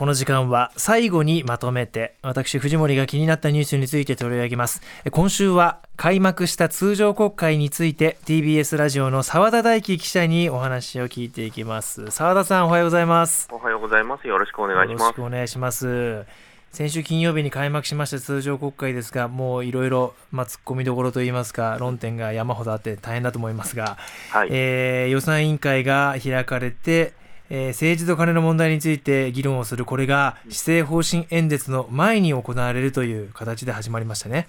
この時間は最後にまとめて私藤森が気になったニュースについて取り上げます。今週は開幕した通常国会について TBS ラジオの澤田大樹記者にお話を聞いていきます。澤田さんおはようございます。おはようございます。よろしくお願いします。よろしくお願いします。先週金曜日に開幕しました通常国会ですが、もういろいろ、まあ、突っ込みどころといいますか、論点が山ほどあって大変だと思いますが、はい、えー、予算委員会が開かれて、えー、政治と金の問題について議論をする、これが施政方針演説の前に行われるという形で始まりましたね。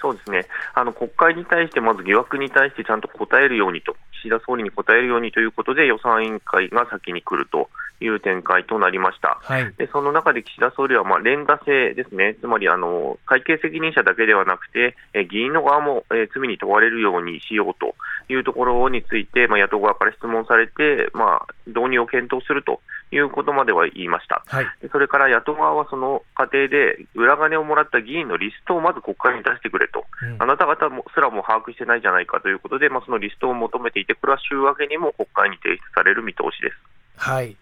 そうですね。あの国会に対して、まず疑惑に対してちゃんと答えるようにと、岸田総理に答えるようにということで、予算委員会が先に来るという展開となりました。はい、でその中で岸田総理は、まあ、連打制ですね、つまりあの会計責任者だけではなくて、え議員の側も、え罪に問われるようにしようというところについて、まあ、野党側から質問されて、まあ、導入を検討するということまでは言いました、はい、それから野党側はその過程で裏金をもらった議員のリストをまず国会に出してくれと、うん、あなた方もすらも把握してないじゃないかということで、まあ、そのリストを求めていて、これは週明けにも国会に提出される見通しです。はい。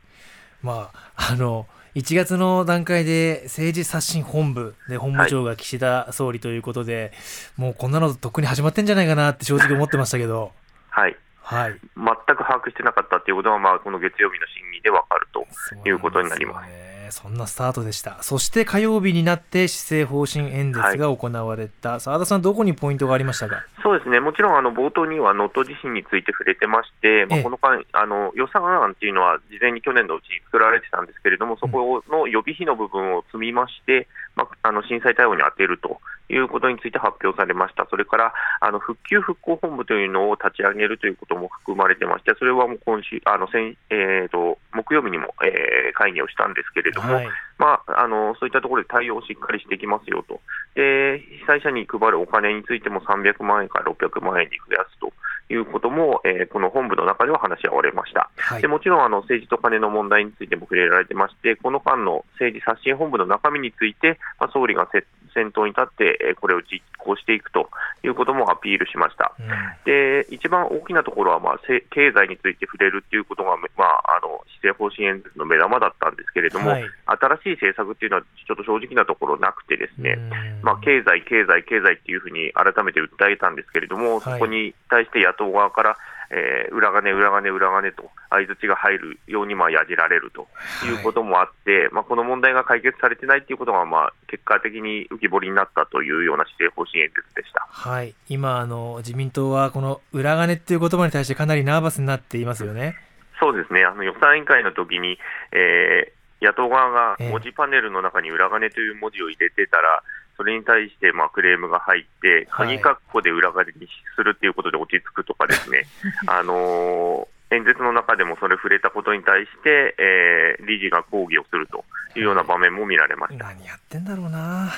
まあ、あの1月の段階で政治刷新本部で本部長が岸田総理ということで、はい、もうこんなのとっくに始まってんじゃないかなって正直思ってましたけど。はいはい、全く把握してなかったということは、まあ、この月曜日の審議で分かるということになります。そんなスタートでした。そして火曜日になって施政方針演説が行われた。澤、はい、田さん、どこにポイントがありましたか？そうですね、もちろんあの冒頭には能登地震について触れてまして、まあ、この間あの予算案っていうのは事前に去年のうちに作られてたんですけれども、そこの予備費の部分を積みまして、まあ、あの震災対応に充てるということについて発表されました、それからあの復旧・復興本部というのを立ち上げるということも含まれてまして、それはもう今週、あの先えーと、木曜日にも、えー、会議をしたんですけれども、はい、まあ、あのそういったところで対応をしっかりしていきますよと、で被災者に配るお金についても300万円から600万円に増やすと。いうことも、えー、この本部の中では話し合われました、はい、でもちろんあの政治と金の問題についても触れられてまして、この間の政治刷新本部の中身について、まあ、総理が先頭に立って、これを実行していくということもアピールしました。うん、で一番大きなところは、まあ、経済について触れるということが、まあ、あの施政方針演説の目玉だったんですけれども、はい、新しい政策っていうのは、ちょっと正直なところなくて、ですね、まあ、経済、経済、経済っていうふうに改めて訴えたんですけれども、そこに対して野党側から、えー、裏金、裏金、裏金と相づちが入るようにまあやじられるとい。うこともあって、はい、まあ、この問題が解決されてないということがまあ結果的に浮き彫りになったというような施政方針演説でした、はい、今あの、自民党はこの裏金っていう言葉に対してかなりナーバスになっていますよね。そうですね。あの予算委員会の時に、えー、野党側が文字パネルの中に裏金という文字を入れてたら、それに対してまあクレームが入って、鍵括弧で裏金にするっていうことで落ち着くとかですね、あのー、演説の中でもそれ触れたことに対して、えー、理事が抗議をするというような場面も見られました。何やってんだろうな。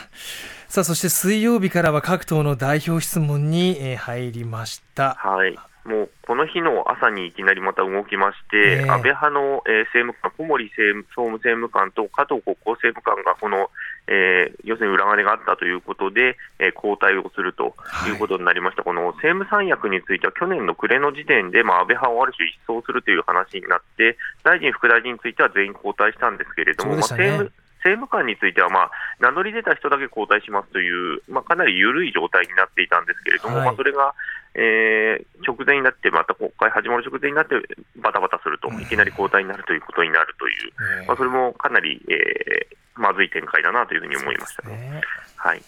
さあ、そして水曜日からは各党の代表質問に入りました。はい。もうこの日の朝にいきなりまた動きまして、えー、安倍派の、えー、政務官、小森政務総務政務官と加藤国交政務官がこの、えー、要するに裏金があったということで、えー、交代をするとい。うことになりました、はい、この政務三役については去年の暮れの時点で、まあ、安倍派をある種一掃するという話になって、大臣、副大臣については全員交代したんですけれども、ね、まあ、政務政務官については、まあ、名乗り出た人だけ交代しますという、まあ、かなり緩い状態になっていたんですけれども、はい、まあ、それが、えー、直前になって、また国会始まる直前になって、バタバタすると、いきなり交代になるということになるという、まあ、それもかなり、えー、まずい展開だなというふうに思いましたね。はい、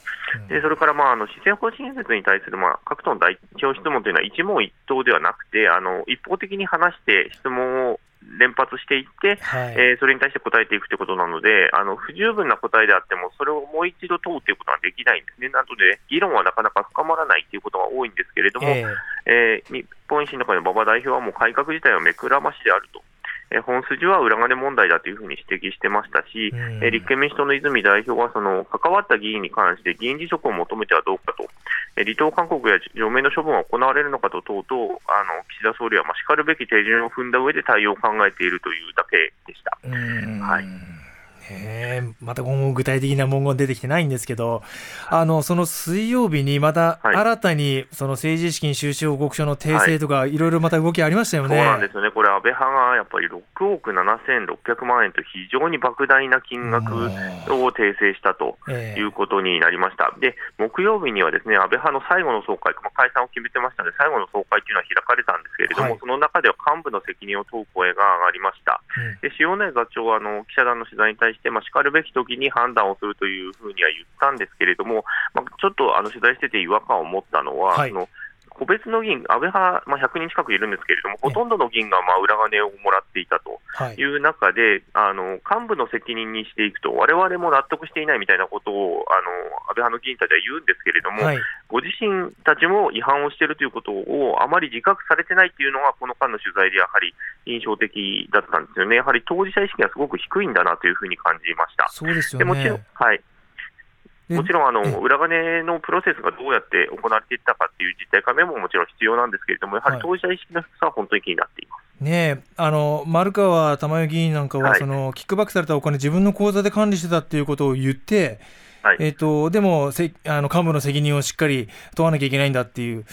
でそれから、まあ、あの施政方針演説に対する、まあ、各党の代表質問というのは一問一答ではなくて、あの一方的に話して質問を連発していって、はい、えー、それに対して答えていくということなのであの、不十分な答えであっても、それをもう一度問うということはできないんですね、なので、議論はなかなか深まらないということが多いんですけれども、えー、えー、日本維新の会の馬場代表は、もう改革自体は目くらましであると。え本筋は裏金問題だというふうに指摘してましたし、え立憲民主党の泉代表はその関わった議員に関して議員辞職を求めてはどうかと、え離党勧告や除名の処分は行われるのかと等々、あの岸田総理はまあしかるべき手順を踏んだ上で対応を考えているというだけでした。はいえー、また今後具体的な文言出てきてないんですけど、あのその水曜日にまた新たにその政治資金収支報告書の訂正とか、い。ろいろまた動きありましたよね、そうなんですよね、これ、安倍派がやっぱり6億7600万円と非常に莫大な金額を訂正したということになりました。で木曜日にはですね安倍派の最後の総会、まあ、解散を決めてましたので、最後の総会というのは開かれたんですけれども、はい、その中では幹部の責任を問う声が上がりました。で塩谷座長はあの記者団の取材に対して、まあ、しかるべき時に判断をするというふうには言ったんですけれども、まあ、ちょっとあの取材してて違和感を持ったのは、はい、の個別の議員、安倍派、まあ、100人近くいるんですけれども、ほとんどの議員がまあ裏金をもらっていたと。い。う中で、はい、あの幹部の責任にしていくと、われわれも納得していないみたいなことをあの安倍派の議員たちは言うんですけれども、はい、ご自身たちも違反をしているということをあまり自覚されてないというのが、この間の取材でやはり印象的だったんですよね、やはり当事者意識がすごく低いんだなというふうに感じました。そうですよね。もちろんはいもちろんあの裏金のプロセスがどうやって行われていったかっていう実態解明ももちろん必要なんですけれども、やはり当事者意識の低さは本当に気になっています。ねあの丸川珠代議員なんかは、そのキックバックされたお金、自分の口座で管理してたっていうことを言って、はい、えーと、でもせあの幹部の責任をしっかり問わなきゃいけないんだっていう、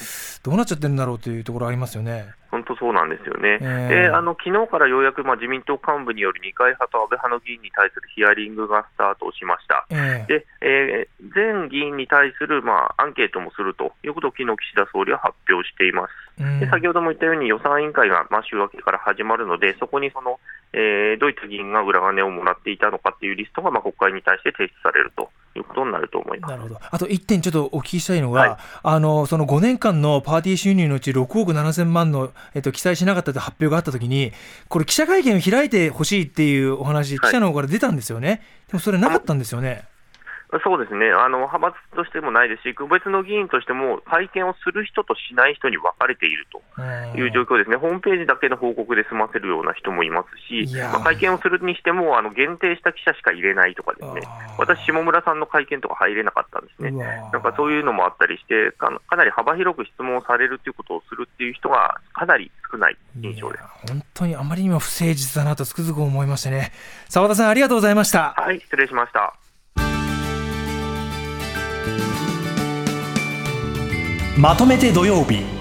どうなっちゃってるんだろうというところありますよね。本当そうなんですよね、えー、であの昨日からようやく、まあ、自民党幹部による二階派と安倍派の議員に対するヒアリングがスタートしました、えー、でえー、全議員に対する、まあ、アンケートもするということを昨日岸田総理は発表しています。で先ほども言ったように予算委員会が、まあ、週明けから始まるので、そこにその、えー、どういった議員が裏金をもらっていたのかというリストが、まあ、国会に対して提出されるということになると思います。なるほど。あと1点、ちょっとお聞きしたいのが、はい、あのその5年間のパーティー収入のうち6億7000万の、えっと、記載しなかったと発表があったときに、これ、記者会見を開いてほしいっていうお話、記者の方から出たんですよね、でもそれなかったんですよね。そうですね。あの派閥としてもないですし、個別の議員としても、会見をする人としない人に分かれているという状況ですね、ホームページだけの報告で済ませるような人もいますし、まあ、会見をするにしても、あの限定した記者しか入れないとかですね、私、下村さんの会見とか入れなかったんですね、なんかそういうのもあったりしてか、かなり幅広く質問されるということをするっていう人がかなり少ない印象です。本当にあまりにも不誠実だなとつくづく思いましてね、澤田さん、ありがとうございました。はい、失礼しました。まとめて土曜日。